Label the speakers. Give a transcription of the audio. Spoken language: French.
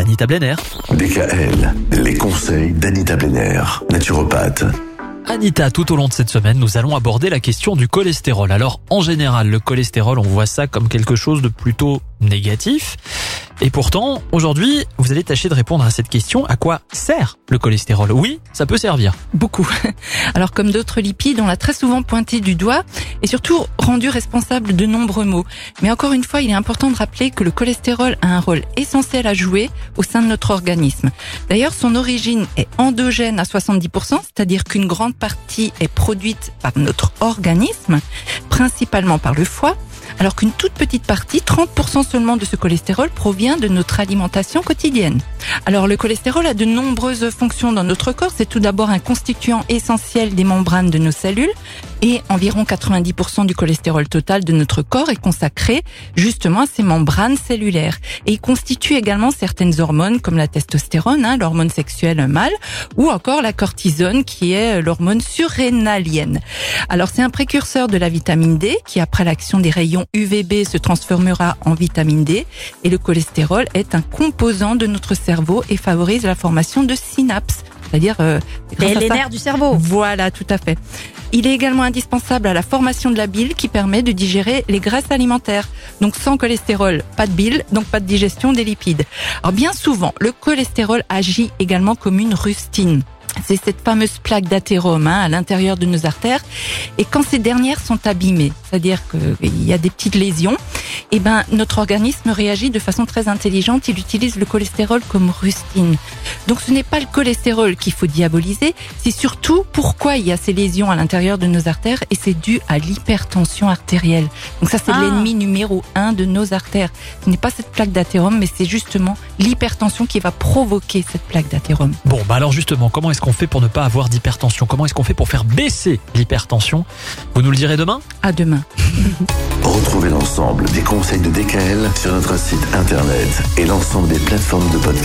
Speaker 1: Anita Blenner.
Speaker 2: DKL, les conseils d'Anita Blenner, naturopathe.
Speaker 1: Anita, tout au long de cette semaine, nous allons aborder la question du cholestérol. Alors, en général, le cholestérol, on voit ça comme quelque chose de plutôt négatif. Et pourtant, aujourd'hui, vous allez tâcher de répondre à cette question. À quoi sert le cholestérol? Oui, ça peut servir.
Speaker 3: Beaucoup. Alors comme d'autres lipides, on l'a très souvent pointé du doigt et surtout rendu responsable de nombreux maux. Mais encore une fois, il est important de rappeler que le cholestérol a un rôle essentiel à jouer au sein de notre organisme. D'ailleurs, son origine est endogène à 70%, c'est-à-dire qu'une grande partie est produite par notre organisme, principalement par le foie, alors qu'une toute petite partie, 30% seulement de ce cholestérol, provient de notre alimentation quotidienne. Alors le cholestérol a de nombreuses fonctions dans notre corps. C'est tout d'abord un constituant essentiel des membranes de nos cellules et environ 90% du cholestérol total de notre corps est consacré justement à ces membranes cellulaires. Et il constitue également certaines hormones comme la testostérone, hein, l'hormone sexuelle mâle, ou encore la cortisone qui est l'hormone surrénalienne. Alors c'est un précurseur de la vitamine D qui après l'action des rayons UVB se transformera en vitamine D et le cholestérol est un composant de notre cerveau et favorise la formation de synapses c'est-à-dire
Speaker 4: euh, les, nerfs du cerveau.
Speaker 3: Voilà, tout à fait. Il est également indispensable à la formation de la bile qui permet de digérer les graisses alimentaires. Donc sans cholestérol, pas de bile, donc pas de digestion des lipides. Alors bien souvent, le cholestérol agit également comme une rustine. C'est cette fameuse plaque d'athérome hein, à l'intérieur de nos artères. Et quand ces dernières sont abîmées, c'est-à-dire qu'il y a des petites lésions, eh ben, notre organisme réagit de façon très intelligente. Il utilise le cholestérol comme rustine. Donc ce n'est pas le cholestérol qu'il faut diaboliser, c'est surtout pourquoi il y a ces lésions à l'intérieur de nos artères et c'est dû à l'hypertension artérielle. Donc ça c'est ah. l'ennemi numéro un de nos artères. Ce n'est pas cette plaque d'athérome, mais c'est justement l'hypertension qui va provoquer cette plaque d'athérome.
Speaker 1: Bon, bah alors justement, comment est-ce qu'on fait pour ne pas avoir d'hypertension? Comment est-ce qu'on fait pour faire baisser l'hypertension? Vous nous le direz demain?
Speaker 3: À demain.
Speaker 2: Retrouvez l'ensemble des conseils de DKL sur notre site internet et l'ensemble des plateformes de podcast.